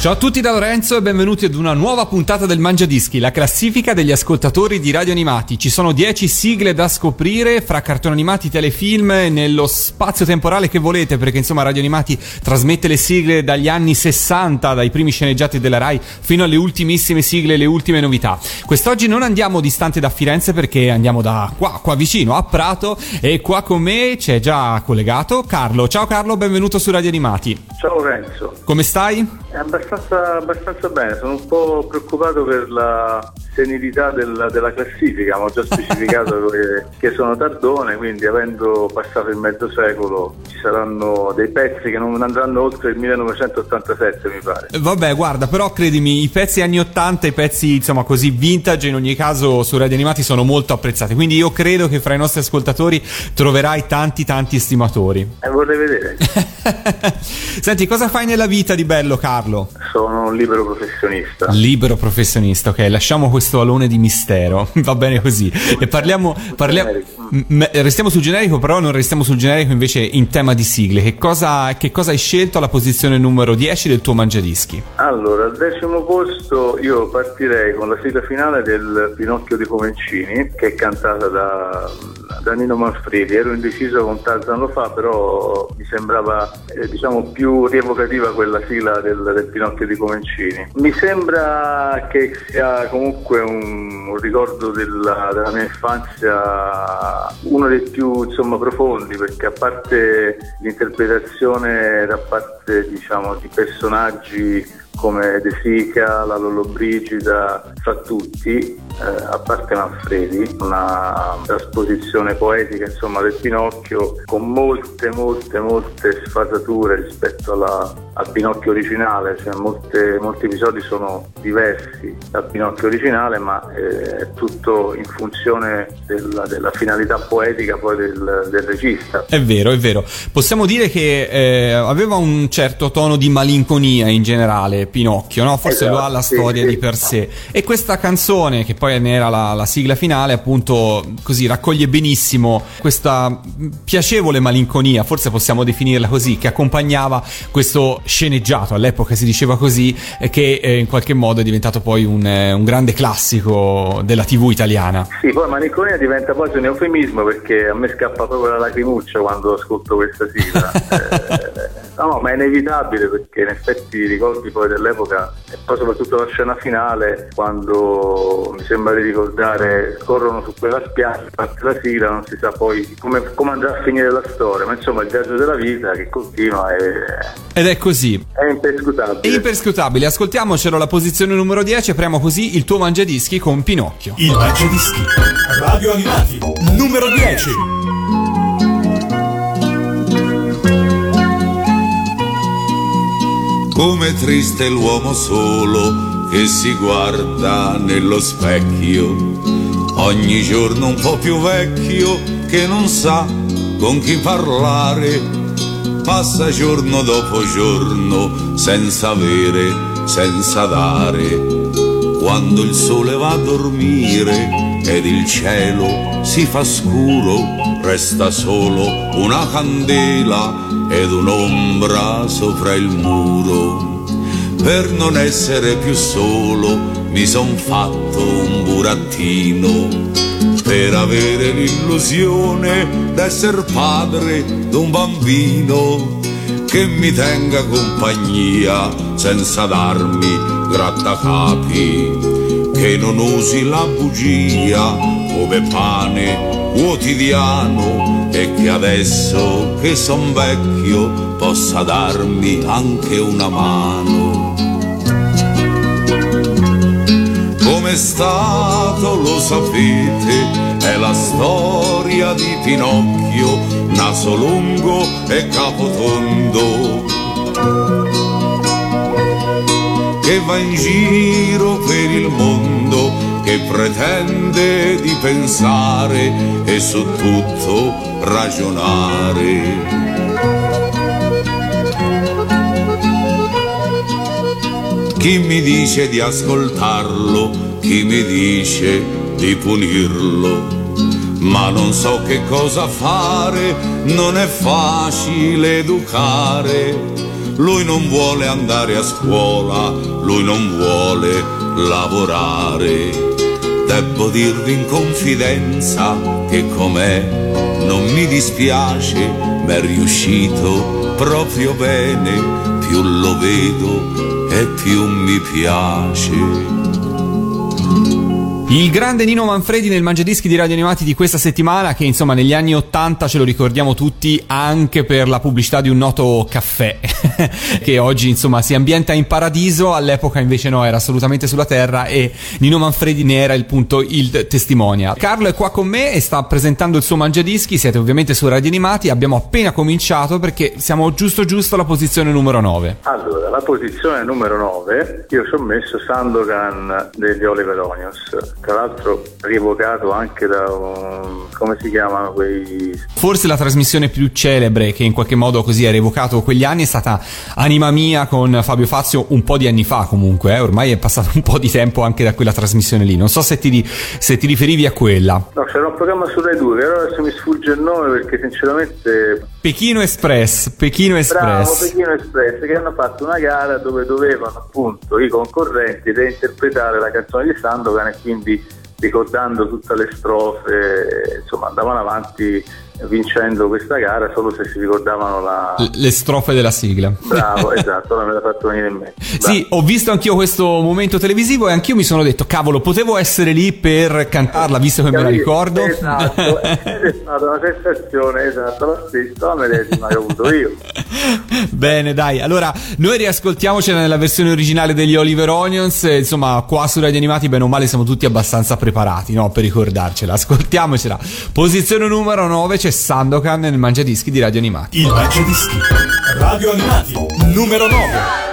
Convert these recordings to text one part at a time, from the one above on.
Ciao a tutti da Lorenzo e benvenuti ad una nuova puntata del Mangiadischi, la classifica degli ascoltatori di radio animati. Ci sono 10 sigle da scoprire fra cartoni animati, telefilm, nello spazio temporale che volete, perché insomma Radio Animati trasmette le sigle dagli anni 60, dai primi sceneggiati della Rai, fino alle ultimissime sigle, le ultime novità. Quest'oggi non andiamo distante da Firenze perché andiamo da qua, qua vicino, a Prato, e qua con me c'è già collegato Carlo. Ciao Carlo, benvenuto su Radio Animati. Ciao Lorenzo, Come stai? è abbastanza, abbastanza bene, sono un po' preoccupato per la senilità del- della classifica, ma ho già specificato che, che sono tardone, quindi avendo passato il mezzo secolo ci saranno dei pezzi che non andranno oltre il 1987 mi pare. Eh, Vabbè, guarda, però credimi, i pezzi anni 80, i pezzi insomma così vintage in ogni caso su Radio Animati sono molto apprezzati. Quindi io credo che fra i nostri ascoltatori troverai tanti tanti estimatori. E vorrei vedere, Senti, cosa fai nella vita di bello, Carlo? Sono un libero professionista. Libero professionista, ok, lasciamo questo alone di mistero, va bene così. E parliamo, parliamo restiamo sul generico, però non restiamo sul generico invece in tema di sigle. Che cosa, che cosa hai scelto alla posizione numero 10 del tuo mangiadischi? Allora, al decimo posto io partirei con la sigla finale del Pinocchio di Comencini, che è cantata da, da Nino Manfredi. Ero indeciso con Tarzan lo fa, però mi sembrava eh, diciamo più rievocativa quella sigla del, del Pinocchio di Comencini. Mi sembra che sia comunque un, un ricordo della, della mia infanzia, uno dei più insomma, profondi, perché a parte l'interpretazione da parte diciamo, di personaggi come De Sica, la Lollobrigida, fra tutti, eh, a parte Manfredi, una trasposizione poetica insomma, del Pinocchio con molte, molte, molte sfasature rispetto alla- al Pinocchio originale, cioè molte- molti episodi sono diversi dal Pinocchio originale, ma eh, è tutto in funzione della, della finalità poetica poi del, del regista. È vero, è vero. Possiamo dire che eh, aveva un certo tono di malinconia in generale, Pinocchio, no? Forse Esatto, lo ha la sì, storia sì. di per sé. E questa canzone, che poi ne era la, la sigla finale, appunto, così raccoglie benissimo questa piacevole malinconia, forse possiamo definirla così, che accompagnava questo sceneggiato, all'epoca si diceva così, che eh, in qualche modo è diventato poi un, eh, un grande classico della TV italiana. Sì, poi malinconia diventa quasi un eufemismo perché a me scappa proprio la lacrimuccia quando ascolto questa sigla. Eh, no, ma è inevitabile perché in effetti i ricordi poi dell'epoca e poi soprattutto la scena finale quando mi sembra di ricordare corrono su quella spiaggia, parte la sigla, non si sa poi come, come andrà a finire la storia, ma insomma il viaggio della vita che continua è, Ed è così. è imperscrutabile. È imperscrutabile, ascoltiamocelo alla posizione numero 10 apriamo così il tuo mangiadischi con Pinocchio. Il Mangiadischi, Radio Animati, numero 10. Come triste l'uomo solo che si guarda nello specchio, ogni giorno un po' più vecchio che non sa con chi parlare, passa giorno dopo giorno senza avere, senza dare. Quando il sole va a dormire ed il cielo si fa scuro, resta solo una candela ed un'ombra sopra il muro. Per non essere più solo mi son fatto un burattino, per avere l'illusione d'esser padre d'un bambino che mi tenga compagnia senza darmi grattacapi, che non usi la bugia come pane quotidiano e che adesso che son vecchio possa darmi anche una mano. Come è stato lo sapete, è la storia di Pinocchio, naso lungo e capo tondo che va in giro per il mondo, pretende di pensare e su tutto ragionare. Chi mi dice di ascoltarlo, chi mi dice di punirlo. Ma non so che cosa fare, non è facile educare. Lui non vuole andare a scuola, lui non vuole lavorare. Devo dirvi in confidenza che com'è, non mi dispiace, m'è riuscito proprio bene, più lo vedo e più mi piace. Il grande Nino Manfredi nel Mangiadischi di Radio Animati di questa settimana, che insomma negli anni 80 ce lo ricordiamo tutti anche per la pubblicità di un noto caffè, che oggi insomma si ambienta in paradiso, all'epoca invece no, era assolutamente sulla terra e Nino Manfredi ne era il punto il testimonial. Carlo è qua con me e sta presentando il suo Mangiadischi, siete ovviamente su Radio Animati, abbiamo appena cominciato perché siamo giusto giusto alla posizione numero 9. Allora, la posizione numero 9, io ci ho messo Sandokan degli Oliver Onions, tra l'altro rievocato anche da, un, come si chiamano quei... Forse la trasmissione più celebre che in qualche modo così ha rievocato quegli anni è stata Anima Mia con Fabio Fazio un po' di anni fa comunque, eh? ormai è passato un po' di tempo anche da quella trasmissione lì, non so se ti, se ti riferivi a quella. No, c'era un programma su Rai 2, però adesso mi sfugge il nome perché sinceramente... Pechino Express, Pechino Bravo, Express. Pechino Express, che hanno fatto una gara dove dovevano appunto i concorrenti reinterpretare la canzone di Sandokan e quindi ricordando tutte le strofe, insomma andavano avanti vincendo questa gara solo se si ricordavano la... Le strofe della sigla. Bravo, esatto, ora me l'ha fatto venire in mente. Sì, ho visto anch'io questo momento televisivo e anch'io mi sono detto, cavolo, potevo essere lì per cantarla, visto che me la ricordo. Esatto, è stata una sensazione, esatto, la stessa medesima che ho avuto io. Bene, dai. Allora, noi riascoltiamocela nella versione originale degli Oliver Onions. Insomma, qua su Radio Animati, bene o male, siamo tutti abbastanza preparati, no? Per ricordarcela. Ascoltiamocela. Posizione numero 9 c'è Sandokan nel Mangiadischi di Radio Animati. Il Mangiadischi. Radio Animati. Numero 9.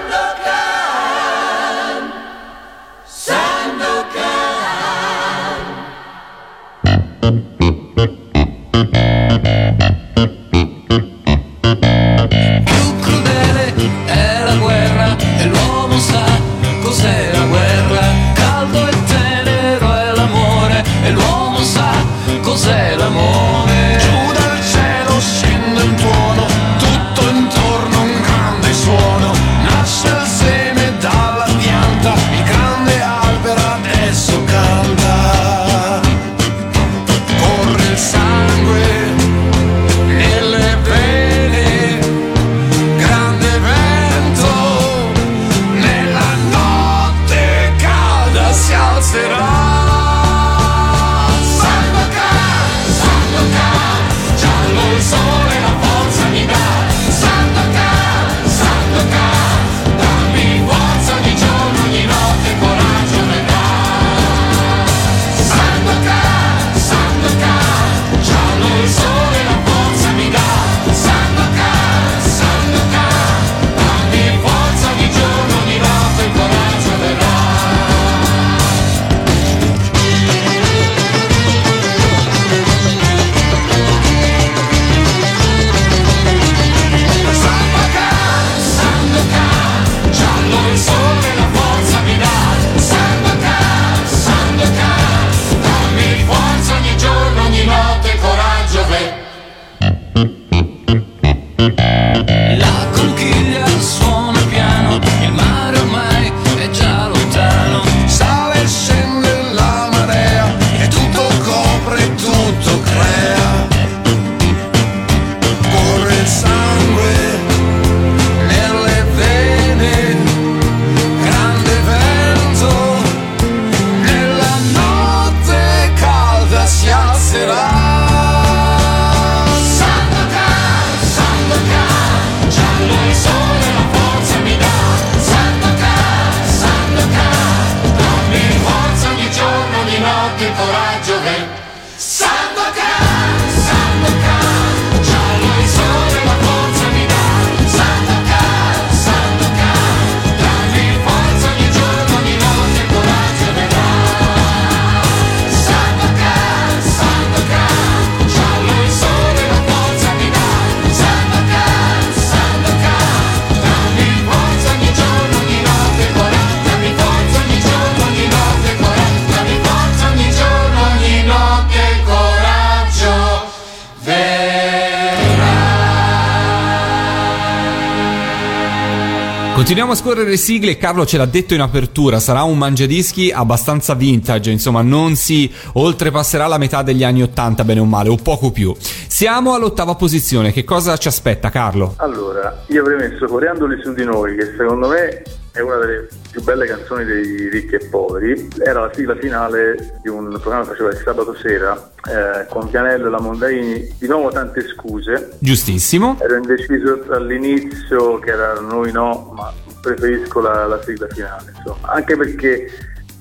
Continuiamo a scorrere le sigle, Carlo ce l'ha detto in apertura, sarà un mangiadischi abbastanza vintage, insomma non si oltrepasserà la metà degli anni 80 bene o male, o poco più. Siamo all'ottava posizione, che cosa ci aspetta Carlo? Allora, io avrei messo Coriandoli su di noi, che secondo me è una delle più belle canzoni dei ricchi e poveri. Era la sigla finale di un programma che faceva il sabato sera eh, con Pianello e la Mondaini. Di nuovo tante scuse. Giustissimo. Ero indeciso all'inizio che era noi no, ma preferisco la, la sigla finale. Insomma. Anche perché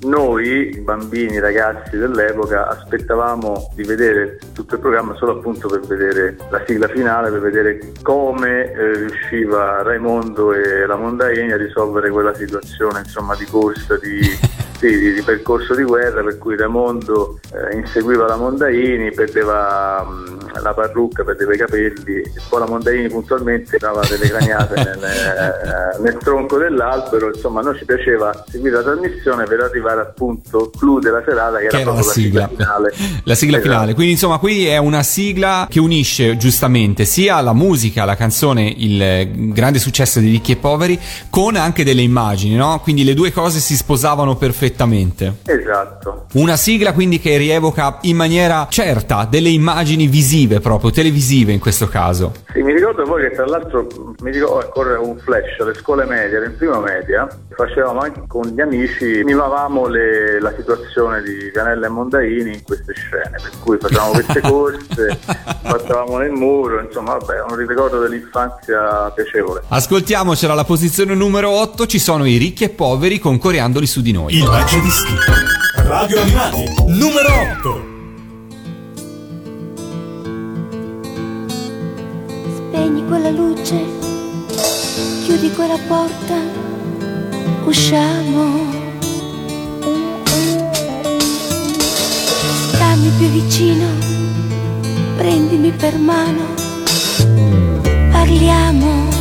noi, bambini, ragazzi dell'epoca, aspettavamo di vedere tutto il programma solo appunto per vedere la sigla finale, per vedere come eh, riusciva Raimondo e la Mondaini a risolvere quella situazione insomma, di corsa, di, sì, di, di percorso di guerra, per cui Raimondo eh, inseguiva la Mondaini, perdeva mh, la parrucca, perdeva i capelli, e poi la Mondaini puntualmente dava delle craniate nel, eh, nel tronco dell'albero, insomma a noi ci piaceva seguire la trasmissione per arrivare appunto clou della serata che, Che era la proprio sigla. finale. La sigla Esatto. finale. Quindi insomma qui è una sigla che unisce giustamente sia la musica, la canzone, il grande successo di Ricchi e Poveri, con anche delle immagini, no? Quindi le due cose si sposavano perfettamente. Esatto. Una sigla quindi che rievoca in maniera certa delle immagini visive proprio, televisive in questo caso. Sì, mi ricordo poi che tra l'altro mi ricordo ancora un flash alle scuole medie, in prima media, facevamo anche con gli amici, mimavamo le- la situazione di Canella e Mondaini in queste scene, per cui facevamo queste corse, passavamo nel muro, insomma vabbè, un ricordo dell'infanzia piacevole. Ascoltiamocela alla posizione numero 8 ci sono i ricchi e poveri con Coriandoli su di noi. Il Mangiadischi. Radio Animati. Numero 8. Spegni quella luce, chiudi quella porta, usciamo. Stammi più vicino, prendimi per mano, parliamo.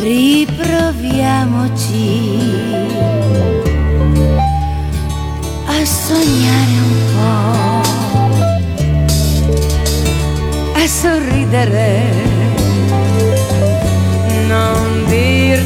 Riproviamoci a sognare un po' a sorridere, non dir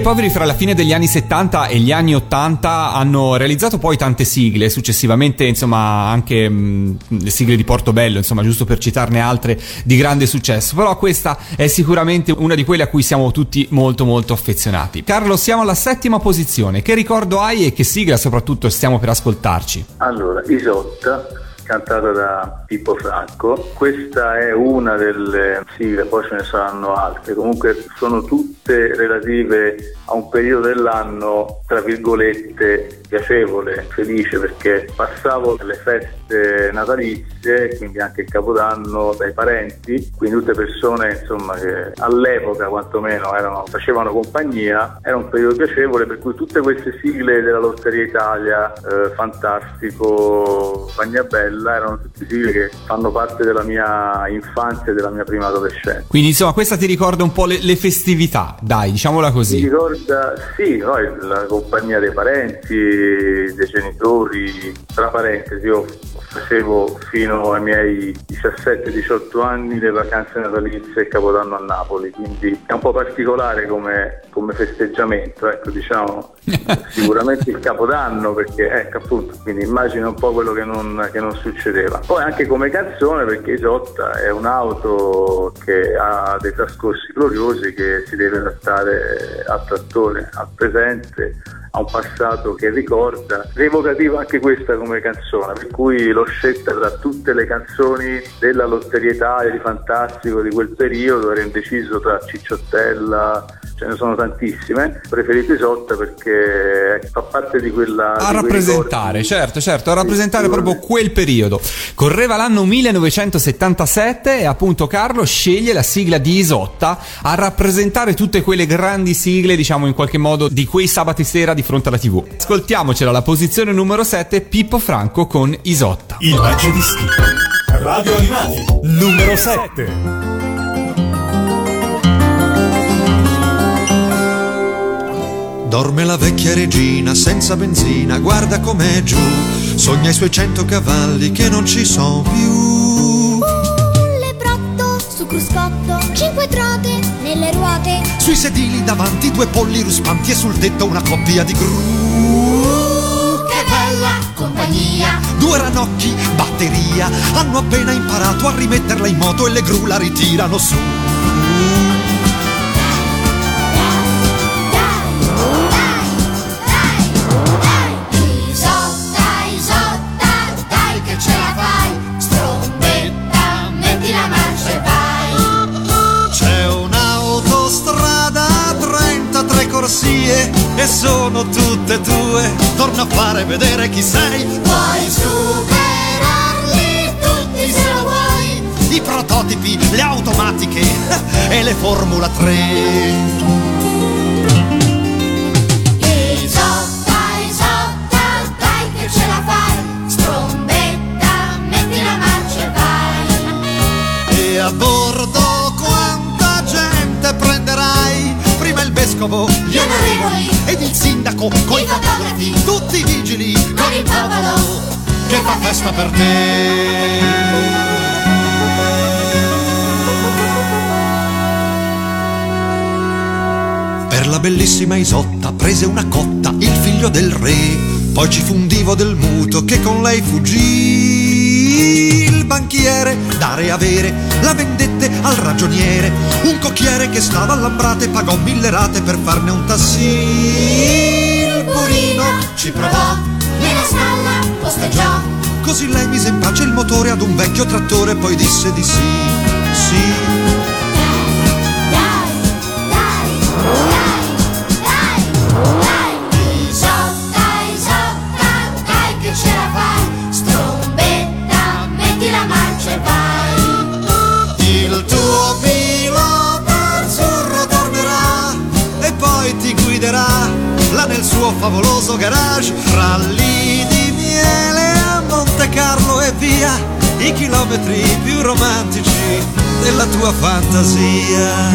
e poveri fra la fine degli anni 70 e gli anni 80 hanno realizzato poi tante sigle, successivamente insomma anche mh, le sigle di Portobello, insomma giusto per citarne altre di grande successo, però questa è sicuramente una di quelle a cui siamo tutti molto molto affezionati. Carlo, siamo alla settima posizione, che ricordo hai e che sigla soprattutto stiamo per ascoltarci? Allora, Isotta, cantata da Pippo Franco. Questa è una delle sigle, poi ce ne saranno altre. Comunque sono tutte relative a un periodo dell'anno, tra virgolette, piacevole, felice, perché passavo le feste natalizie, quindi anche il Capodanno, dai parenti, quindi tutte persone insomma, che all'epoca quantomeno erano, facevano compagnia, era un periodo piacevole, per cui tutte queste sigle della Lotteria Italia, eh, Fantastico, Bagnabella, erano tutte sigle che fanno parte della mia infanzia e della mia prima adolescenza. Quindi insomma questa ti ricorda un po' le, le festività, dai, diciamola Mi così. ricorda, sì, poi la compagnia dei parenti, dei genitori, tra parentesi, io facevo fino ai miei 17-18 anni le vacanze natalizie e Capodanno a Napoli, quindi è un po' particolare come, come festeggiamento, ecco, diciamo, sicuramente il Capodanno, perché ecco appunto, quindi immagino un po' quello che non, che non succedeva. Poi anche come canzone, perché Isotta è un'auto che ha dei trascorsi gloriosi che si deve adattare al trattore, al presente, a un passato che ricorda. Evocativa anche questa come canzone, per cui l'ho scelta tra tutte le canzoni della Lotteria Italia, di Fantastico, di quel periodo, ero indeciso tra Cicciottella, ce ne sono tantissime. Preferito Isotta perché fa parte di quella... A di rappresentare, certo, certo, a rappresentare Sì, proprio quel periodo. Correva l'anno 1977 e appunto Carlo sceglie la sigla di Isotta a rappresentare tutte quelle grandi sigle, diciamo in qualche modo, di quei sabati sera di fronte alla TV. Ascoltiamocela, la posizione numero 7, Pippo Franco con Isotta. Il Mangiadischi. Radio Animati. Numero 7. Dorme la vecchia regina senza benzina, guarda com'è giù, sogna i suoi cento cavalli che non ci sono più. Lebrotto su cruscotto, cinque trote nelle ruote. Sui sedili davanti due polli ruspanti e sul tetto una coppia di gru. Che bella compagnia! Due ranocchi, batteria, hanno appena imparato a rimetterla in moto e le gru la ritirano su. Fare vedere chi sei. Puoi superarli tutti se lo vuoi! I prototipi, le automatiche e le Formula 3. Festa per te. Per la bellissima Isotta prese una cotta il figlio del re, poi ci fu un divo del muto che con lei fuggì. Il banchiere, dare e avere, la vendette al ragioniere, un cocchiere che stava all'ambrate pagò mille rate per farne un tassì. Il burino ci provò, nella stalla posteggiò. Così lei mise in pace il motore ad un vecchio trattore, poi disse di sì, sì. E! Il tuo pilota azzurro tornerà e poi ti guiderà là nel suo favoloso garage, fra i chilometri più romantici della tua fantasia.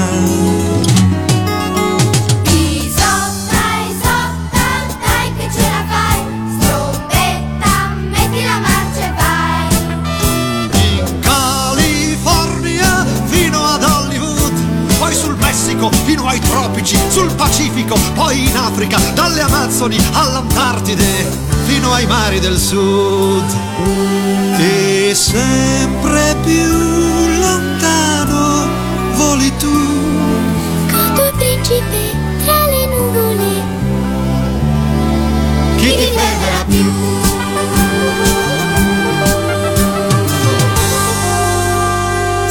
Isotta, Isotta, dai che ce la fai! Strombetta, metti la marcia vai! In California fino ad Hollywood, poi sul Messico fino ai tropici, sul Pacifico poi in Africa, dalle Amazzoni all'Antartide, fino ai mari del sud. E sempre più lontano voli tu. Cado principe tra le nuvole. Chi ti fermerà più?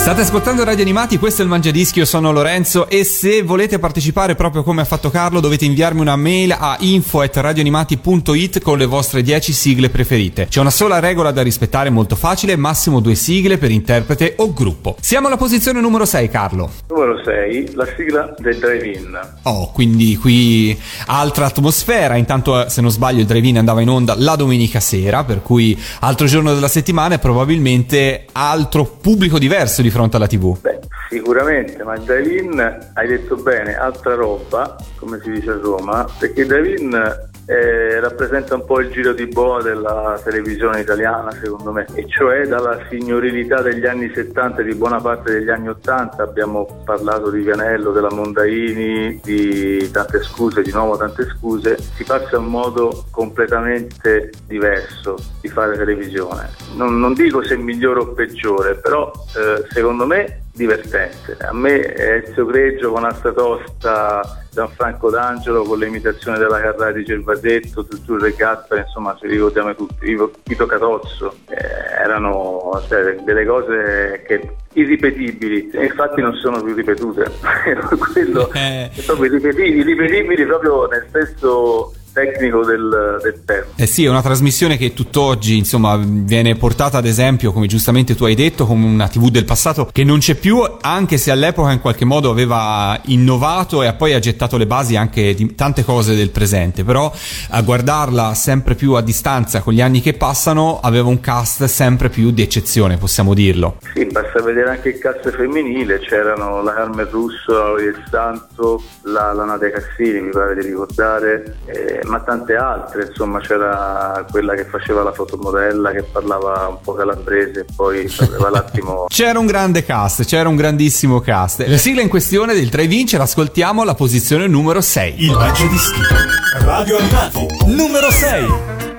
State ascoltando Radio Animati, questo è il Mangiadischi, io sono Lorenzo e se volete partecipare proprio come ha fatto Carlo dovete inviarmi una mail a info.radioanimati.it con le vostre 10 sigle preferite. C'è una sola regola da rispettare molto facile, massimo due sigle per interprete o gruppo. Siamo alla posizione numero 6 Carlo. Numero 6, la sigla del drive-in. Oh, quindi qui altra atmosfera. Intanto, eh, se non sbaglio, il drive-in andava in onda la domenica sera, per cui altro giorno della settimana e probabilmente altro pubblico diverso di fronte alla TV. Beh, sicuramente, ma drive-in, hai detto bene, altra roba, come si dice a Roma, perché drive-in eh, rappresenta un po' il giro di boa della televisione italiana, secondo me, e cioè dalla signorilità degli anni 70 e di buona parte degli anni 80, abbiamo parlato di Vianello, della Mondaini, di tante scuse, di nuovo tante scuse, si passa a un modo completamente diverso di fare televisione. Non, non dico se migliore o peggiore, però eh, secondo me divertente. A me Ezio Greggio con Asta Tosta, Gianfranco D'Angelo con l'imitazione della Carrà di Gervasetto, Giulio Regatta, insomma ci ricordiamo tutti, Tito Catozzo, eh, erano cioè, delle cose che irripetibili e infatti non sono più ripetute. Quello, Eh. proprio irripetibili, irripetibili proprio nel senso tecnico del, del termine. Eh sì, è una trasmissione che tutt'oggi, insomma, viene portata ad esempio, come giustamente tu hai detto, come una TV del passato che non c'è più, anche se all'epoca in qualche modo aveva innovato e poi ha gettato le basi anche di tante cose del presente, però a guardarla sempre più a distanza con gli anni che passano aveva un cast sempre più di eccezione, possiamo dirlo. Sì, basta vedere anche il cast femminile, c'erano la Carmen Russo, la del Santo, la, la Nadia Cassini, mi pare di ricordare, eh, ma tante altre, insomma c'era quella che faceva la fotomodella, che parlava un po' calabrese e poi aveva l'attimo... C'era un grande cast, c'era un grandissimo cast. La sigla in questione del drive-in ce l'ascoltiamo alla posizione numero 6. Il Mangiadischi. Radio Animati. Numero 6.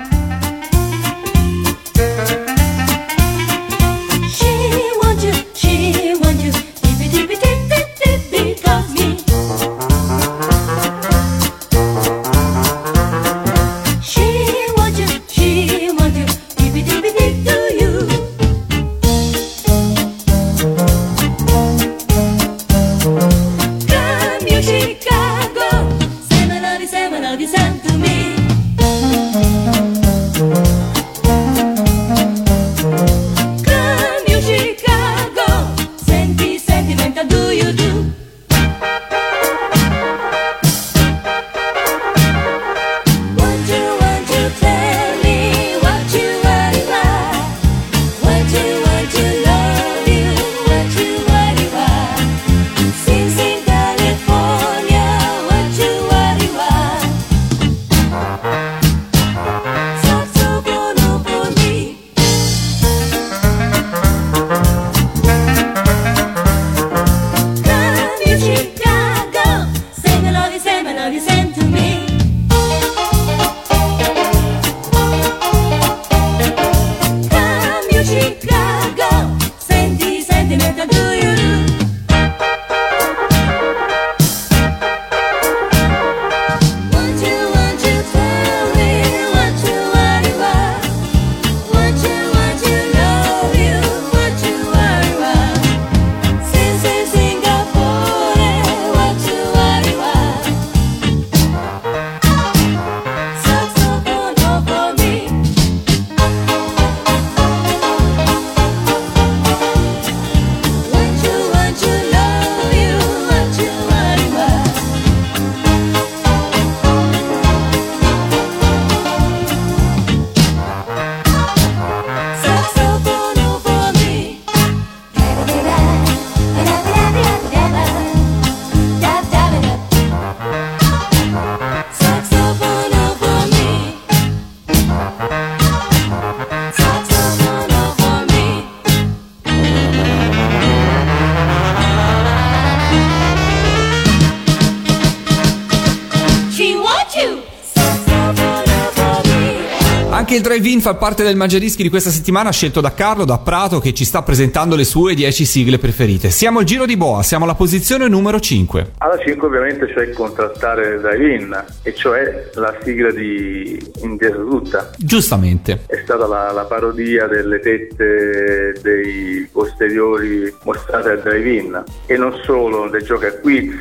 2023. Drive-in fa parte del Mangiadischi di questa settimana scelto da Carlo da Prato che ci sta presentando le sue 10 sigle preferite. Siamo al giro di boa, siamo alla posizione numero 5. Alla 5 ovviamente c'è il contrastare drive-in, e cioè la sigla di Indietro tutta. Giustamente. È stata la, la parodia delle tette dei posteriori mostrate al drive-in e non solo, dei giochi a quiz,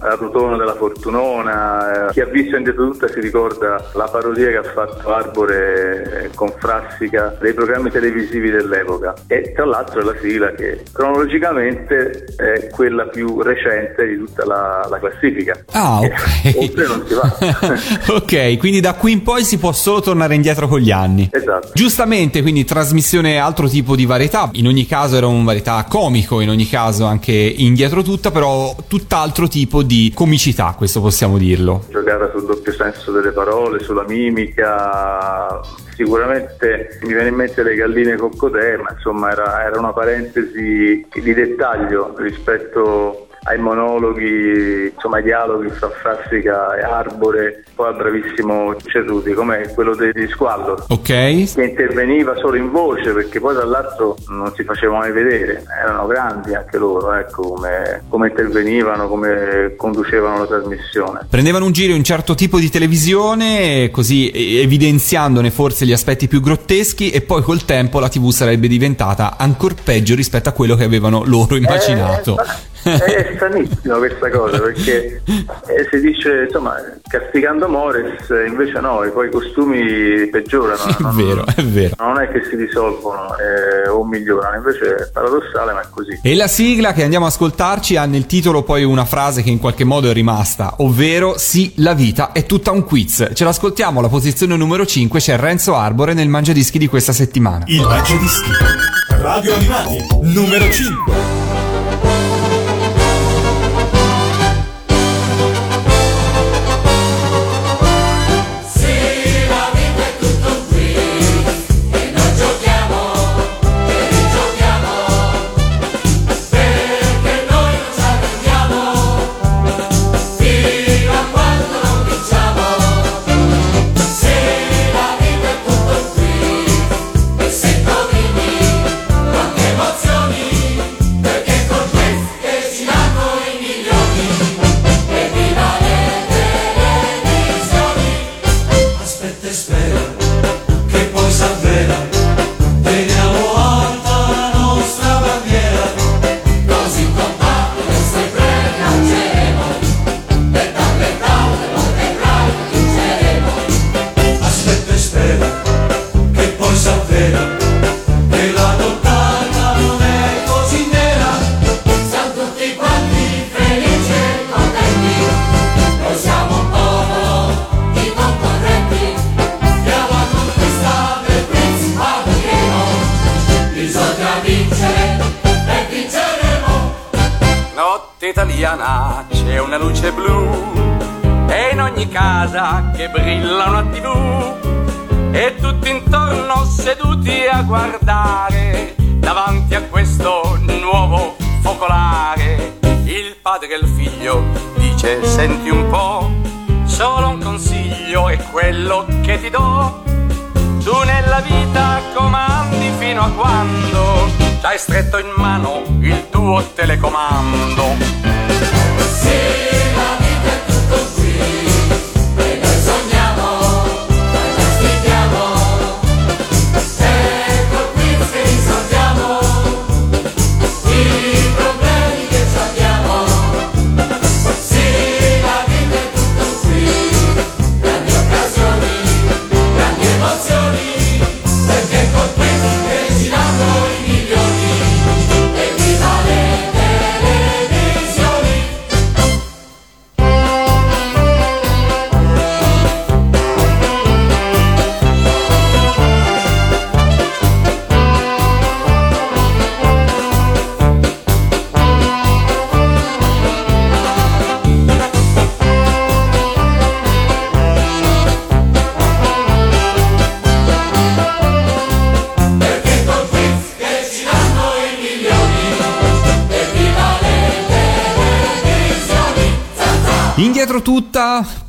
la Plutona della Fortunona. eh, Chi ha visto Indietro tutta si ricorda la parodia che ha fatto Arbore eh, con Frassica dei programmi televisivi dell'epoca. E tra l'altro è la sigla che cronologicamente è quella più recente di tutta la, la classifica. Ah, E ok. Oltre non si va. ok, quindi da qui in poi si può solo tornare indietro con gli anni. esatto. Giustamente, quindi trasmissione altro tipo di varietà, in ogni caso era un varietà comico, in ogni caso anche indietro tutta, però tutt'altro tipo di comicità, questo possiamo dirlo. giocata sul doppio senso delle parole, sulla mimica. Sicuramente mi viene in mente le galline coccodè, ma insomma era, era una parentesi di dettaglio rispetto ai monologhi, insomma ai dialoghi fra Frassica e Arbore, poi al bravissimo Cerruti, come quello di, di Squallo, Ok? che interveniva solo in voce perché poi dall'altro non si faceva mai vedere, erano grandi anche loro, ecco, come, come intervenivano, come conducevano la trasmissione. Prendevano un giro un certo tipo di televisione, così eh, evidenziandone forse gli aspetti più grotteschi, e poi col tempo la TV sarebbe diventata ancora peggio rispetto a quello che avevano loro immaginato. Eh, è stranissima questa cosa perché eh, si dice insomma castigando Mores invece no e poi i costumi peggiorano È non, vero, è vero. non è che si risolvono eh, o migliorano invece è paradossale ma è così E la sigla che andiamo a ascoltarci ha nel titolo poi una frase che in qualche modo è rimasta, ovvero sì, la vita è tutta un quiz. Ce l'ascoltiamo, alla posizione numero 5 c'è Renzo Arbore nel Mangiadischi di questa settimana. Il Mangiadischi. Radio Animati. Numero 5.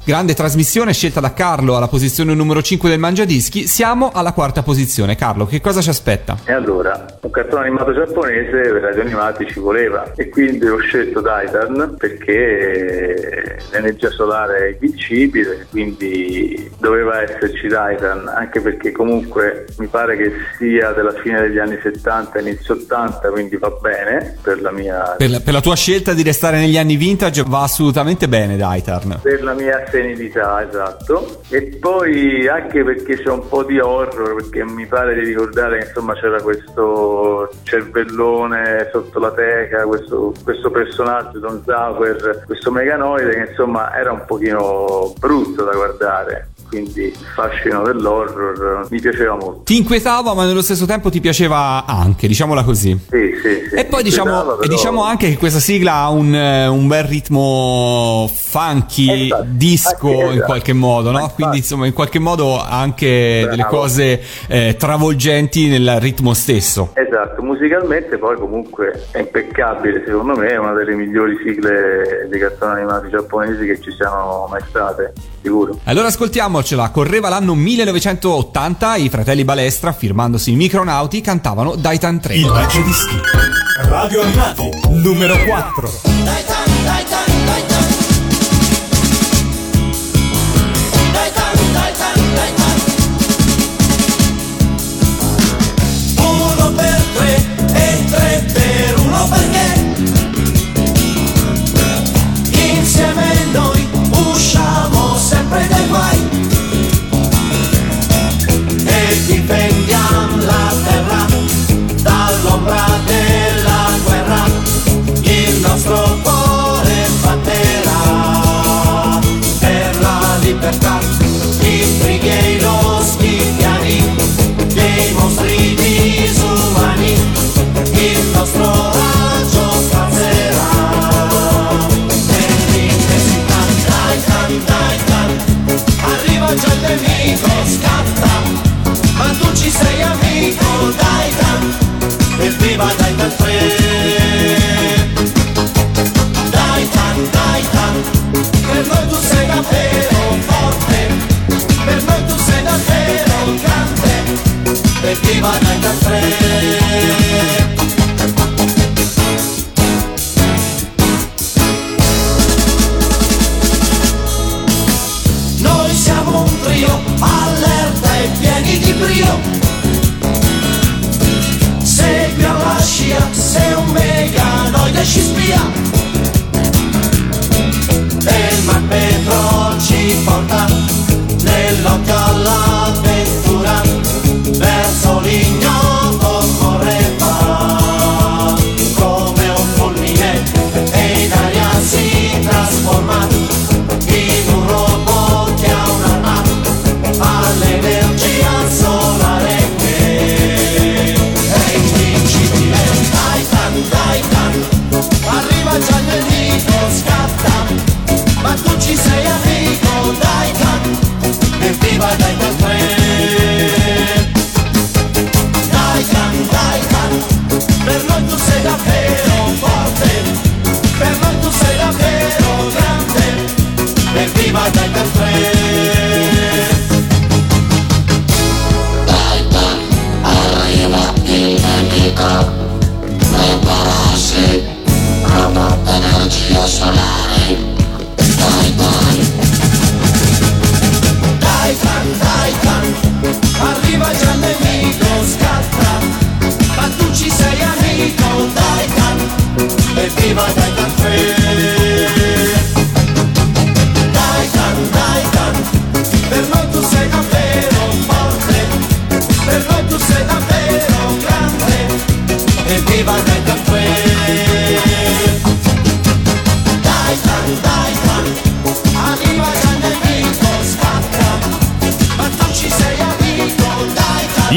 Grande trasmissione scelta da Carlo alla posizione numero 5 del Mangiadischi, siamo alla quarta posizione. Carlo, che cosa ci aspetta? E allora, un cartone animato giapponese per radio animati ci voleva e quindi ho scelto Titan perché l'energia solare è invincibile, quindi doveva esserci Titan, anche perché comunque mi pare che sia della fine degli anni 70, inizio 80, quindi va bene per la mia Per la, per la tua scelta di restare negli anni vintage va assolutamente bene Daitarn. per la mia senilità, esatto. E poi anche perché c'è un po' di horror, perché mi pare di ricordare che insomma c'era questo cervellone sotto la teca, questo, questo personaggio, Don Zauber, questo meganoide che insomma era un pochino brutto da guardare. Quindi il fascino dell'horror mi piaceva molto. Ti inquietava ma nello stesso tempo ti piaceva anche, diciamola così. Sì, sì, sì. E poi diciamo, inquietava, e però- diciamo anche che questa sigla ha un, eh, un bel ritmo funky, Esatto, disco anche in esatto. qualche modo, no? Infatti. Quindi insomma in qualche modo ha anche Bravo. delle cose eh, travolgenti nel ritmo stesso. Esatto, musicalmente poi comunque è impeccabile, secondo me è una delle migliori sigle dei cartoni animati giapponesi che ci siano mai state, sicuro. Allora ascoltiamocela, correva l'anno 1980, i fratelli Balestra, firmandosi i Micronauti, cantavano Daitan 3. Il Mangiadischi. Radio Animati, numero 4. Uno evviva Daitan 3 Noi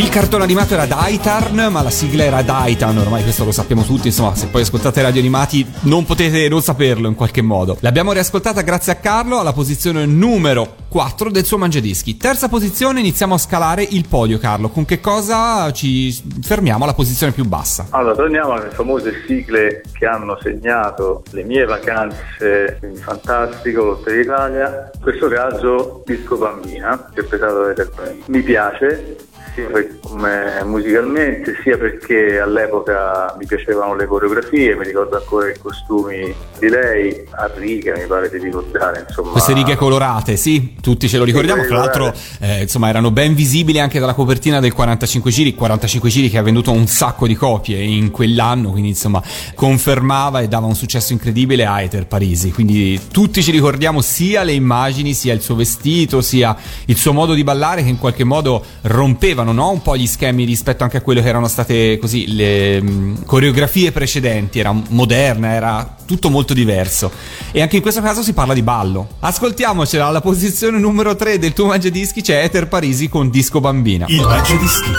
Il cartone animato era Daitarn, ma la sigla era Daitan, ormai questo lo sappiamo tutti, insomma, se poi ascoltate radio animati non potete non saperlo in qualche modo. L'abbiamo riascoltata grazie a Carlo alla posizione numero 4 del suo Mangiadischi. Terza posizione, iniziamo a scalare il podio, Carlo. Con che cosa ci fermiamo alla posizione più bassa? Allora, torniamo alle famose sigle che hanno segnato le mie vacanze, quindi fantastico, Lotteria Italia. In questo caso Disco Bambina, interpretato da Eter Parisi. Mi piace, sia per- come musicalmente, sia perché all'epoca mi piacevano le coreografie, mi ricordo ancora i costumi di lei, a righe mi pare di ricordare, insomma. Queste righe colorate, sì, tutti ce lo ricordiamo. Tra l'altro, eh, insomma, erano ben visibili anche dalla copertina del 45 giri. 45 giri che ha venduto un sacco di copie in quell'anno, quindi insomma, confermava e dava un successo incredibile a Eter Parisi. Quindi tutti ci ricordiamo sia le immagini, sia il suo vestito, sia il suo modo di ballare che in qualche modo rompevano no? un po' gli schemi rispetto anche a quello che erano state così le mh, coreografie precedenti. Era moderna, era tutto molto diverso. E anche in questo caso si parla di ballo. Ascoltiamocela alla posizione numero 3 del tuo Mangiadischi c'è Eter Parisi con Disco Bambina. Il Mangiadischi.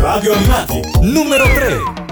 Radio Animati. Numero 3.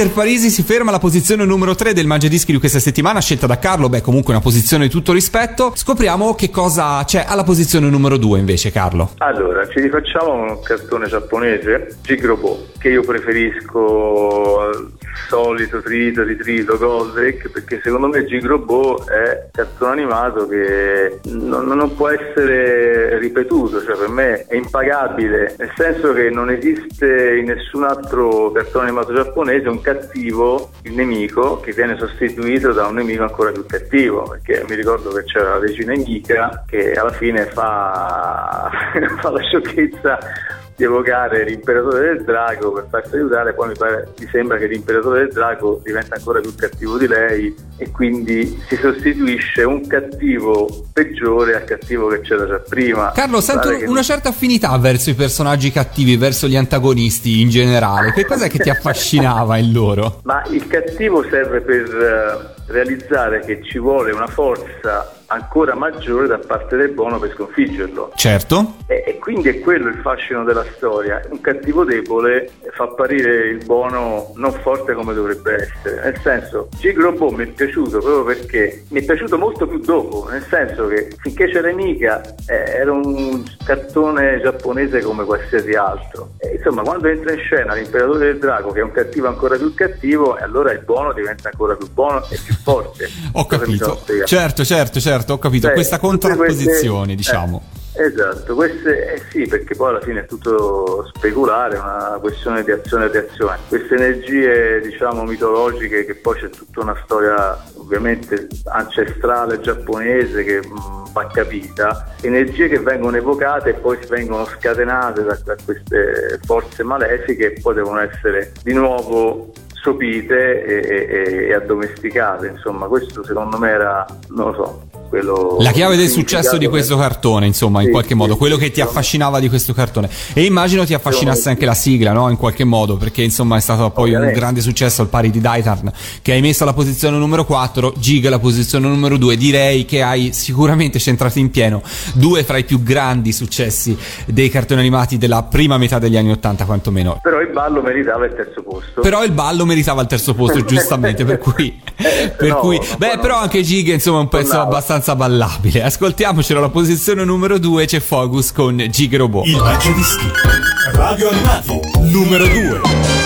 Ether Parisi si ferma alla posizione numero 3 del Mangia Dischi di questa settimana, scelta da Carlo, beh comunque una posizione di tutto rispetto. Scopriamo che cosa c'è alla posizione numero 2 invece Carlo. Allora, ci rifacciamo un cartone giapponese, Jigrobo, che io preferisco al solito trito, ritrito, Goldrake, perché secondo me Jigrobo è un cartone animato che non, non può essere ripetuto, cioè per me è impagabile, nel senso che non esiste in nessun altro cartone animato giapponese un cattivo, il nemico, che viene sostituito da un nemico ancora più cattivo, perché mi ricordo che c'era la regina Mika che alla fine fa, fa la sciocchezza di evocare l'imperatore del drago per farsi aiutare, poi mi, pare, mi sembra che l'imperatore del drago diventa ancora più cattivo di lei e quindi si sostituisce un cattivo peggiore al cattivo che c'era già prima. Carlo, sento che- una certa affinità verso i personaggi cattivi, verso gli antagonisti in generale. Che cos'è che ti affascinava in loro? Ma il cattivo serve per eh, realizzare che ci vuole una forza ancora maggiore da parte del buono per sconfiggerlo. Certo. E, e quindi è quello il fascino della storia. Un cattivo debole fa apparire il buono non forte come dovrebbe essere. Nel senso, Gigrobo mi è piaciuto proprio perché mi è piaciuto molto più dopo, nel senso che finché c'era Nika eh, era un cartone giapponese come qualsiasi altro. E, insomma, quando entra in scena l'imperatore del drago, che è un cattivo ancora più cattivo, e allora il buono diventa ancora più buono e più forte. Ho capito. spiegato. Certo, certo, certo, ho capito. Beh, Questa contrapposizione, queste- diciamo. eh, esatto, queste eh sì, perché poi alla fine è tutto speculare, è una questione di azione e reazione. Queste energie, diciamo, mitologiche, che poi c'è tutta una storia ovviamente ancestrale giapponese che mh, va capita, energie che vengono evocate e poi vengono scatenate da, da queste forze malefiche e poi devono essere di nuovo sopite e, e- e addomesticate. Insomma, questo secondo me era, non lo so, quello... La chiave del successo di questo cartone, insomma, in Sì, qualche sì, modo, sì, quello sì, che ti affascinava di questo cartone. E immagino ti affascinasse anche la sigla, no? In qualche modo, perché insomma è stato poi un Ovviamente. grande successo al pari di Daitarn, che hai messo alla posizione numero 4, Giga alla posizione numero 2. Direi che hai sicuramente centrato in pieno due fra i più grandi successi dei cartoni animati della prima metà degli anni 80, quantomeno. Però il ballo meritava il terzo posto. Però il ballo meritava il terzo posto, giustamente, per cui... Eh, per no, cui beh, però anche Giga, insomma, è un pezzo Tornava. abbastanza ballabile. Ascoltiamocelo alla posizione numero 2, c'è Focus con Giga Robot. Il Mangia Dischi. Radio Animati. Numero 2.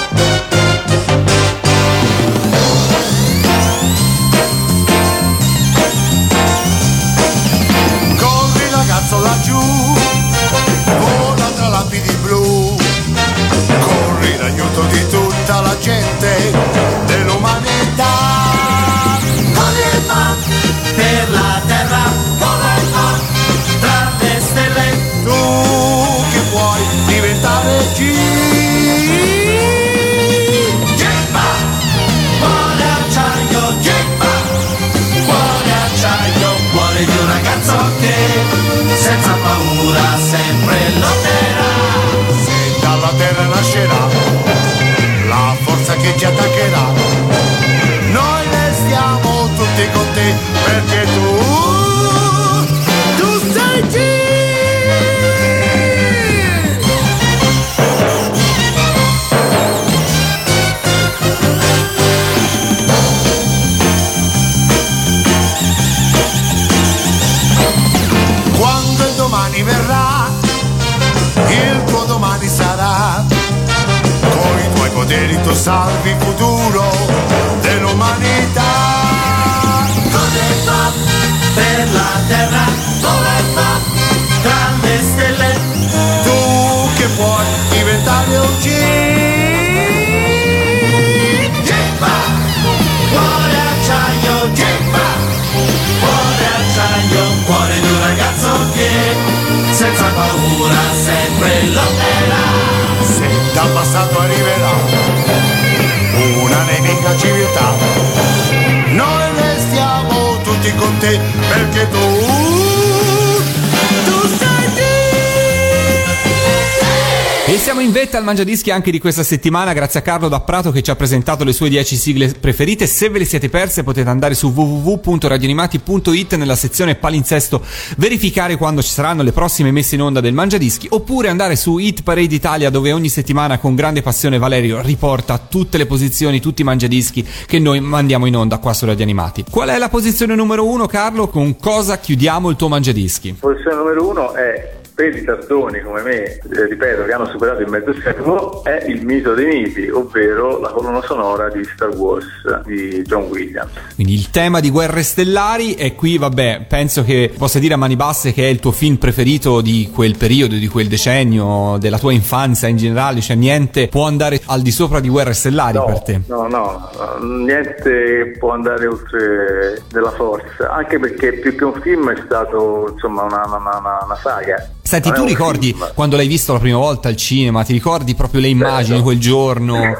E siamo in vetta al Mangiadischi anche di questa settimana grazie a Carlo da Prato che ci ha presentato le sue 10 sigle preferite. Se ve le siete perse potete andare su www.radioanimati.it nella sezione palinsesto verificare quando ci saranno le prossime messe in onda del Mangiadischi oppure andare su Hit Parade Italia dove ogni settimana con grande passione Valerio riporta tutte le posizioni, tutti i Mangiadischi che noi mandiamo in onda qua su Radio Animati. Qual è la posizione numero uno Carlo? Con cosa chiudiamo il tuo Mangiadischi? Posizione numero uno è per i tardoni come me, eh, ripeto, che hanno superato il mezzo secolo, è il mito dei miti, ovvero la colonna sonora di Star Wars di John Williams. Quindi il tema di Guerre Stellari e qui vabbè penso che possa dire a mani basse che è il tuo film preferito di quel periodo, di quel decennio, della tua infanzia in generale, cioè niente può andare al di sopra di Guerre Stellari No, per te. no, no, no, niente può andare oltre della forza, anche perché più che un film è stato insomma una, una- una- una saga. Senti, tu ricordi film. quando l'hai visto la prima volta al cinema, ti ricordi proprio le immagini quel giorno?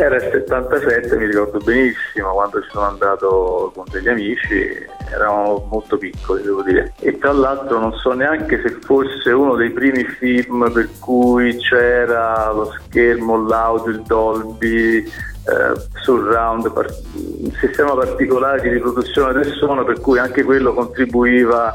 Era il 77, mi ricordo benissimo quando ci sono andato con degli amici, eravamo molto piccoli devo dire. E tra l'altro non so neanche se fosse uno dei primi film per cui c'era lo schermo, l'audio, il Dolby, eh, surround, par- un sistema particolare di riproduzione del suono per cui anche quello contribuiva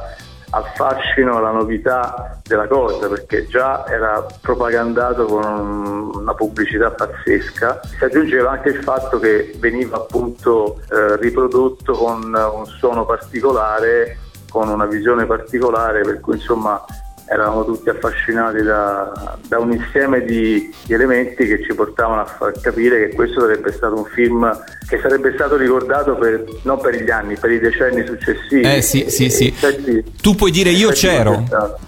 al fascino, alla novità della cosa, perché già era propagandato con un- una pubblicità pazzesca. Si aggiungeva anche il fatto che veniva appunto eh, riprodotto con un suono particolare, con una visione particolare, per cui insomma eravamo tutti affascinati da, da un insieme di, di elementi che ci portavano a far capire che questo sarebbe stato un film che sarebbe stato ricordato per, non per gli anni, per i decenni successivi. Eh, sì, sì, sì. Infatti- Tu puoi dire io infatti c'ero. è stato.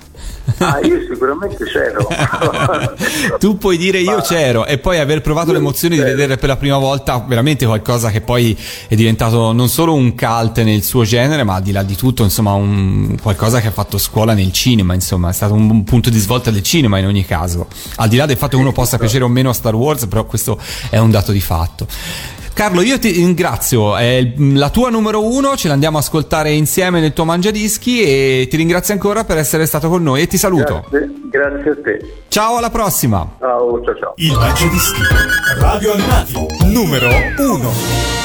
Ah, io sicuramente c'ero. tu puoi dire io Ma- c'ero e poi aver provato l'emozione di Certo. vedere per la prima volta veramente qualcosa che poi è diventato non solo un cult nel suo genere, ma al di là di tutto, insomma, un, qualcosa che ha fatto scuola nel cinema, insomma, è stato un, un punto di svolta del cinema in ogni caso. Al di là del fatto che uno possa piacere o meno a Star Wars, però questo è un dato di fatto. Carlo, io ti ringrazio, è la tua numero uno, ce l'andiamo a ascoltare insieme nel tuo Mangiadischi e ti ringrazio ancora per essere stato con noi e ti saluto. Grazie, grazie a te. Ciao, alla prossima! Ciao, ciao, ciao. Il Mangiadischi. Radio Animati. Numero 1.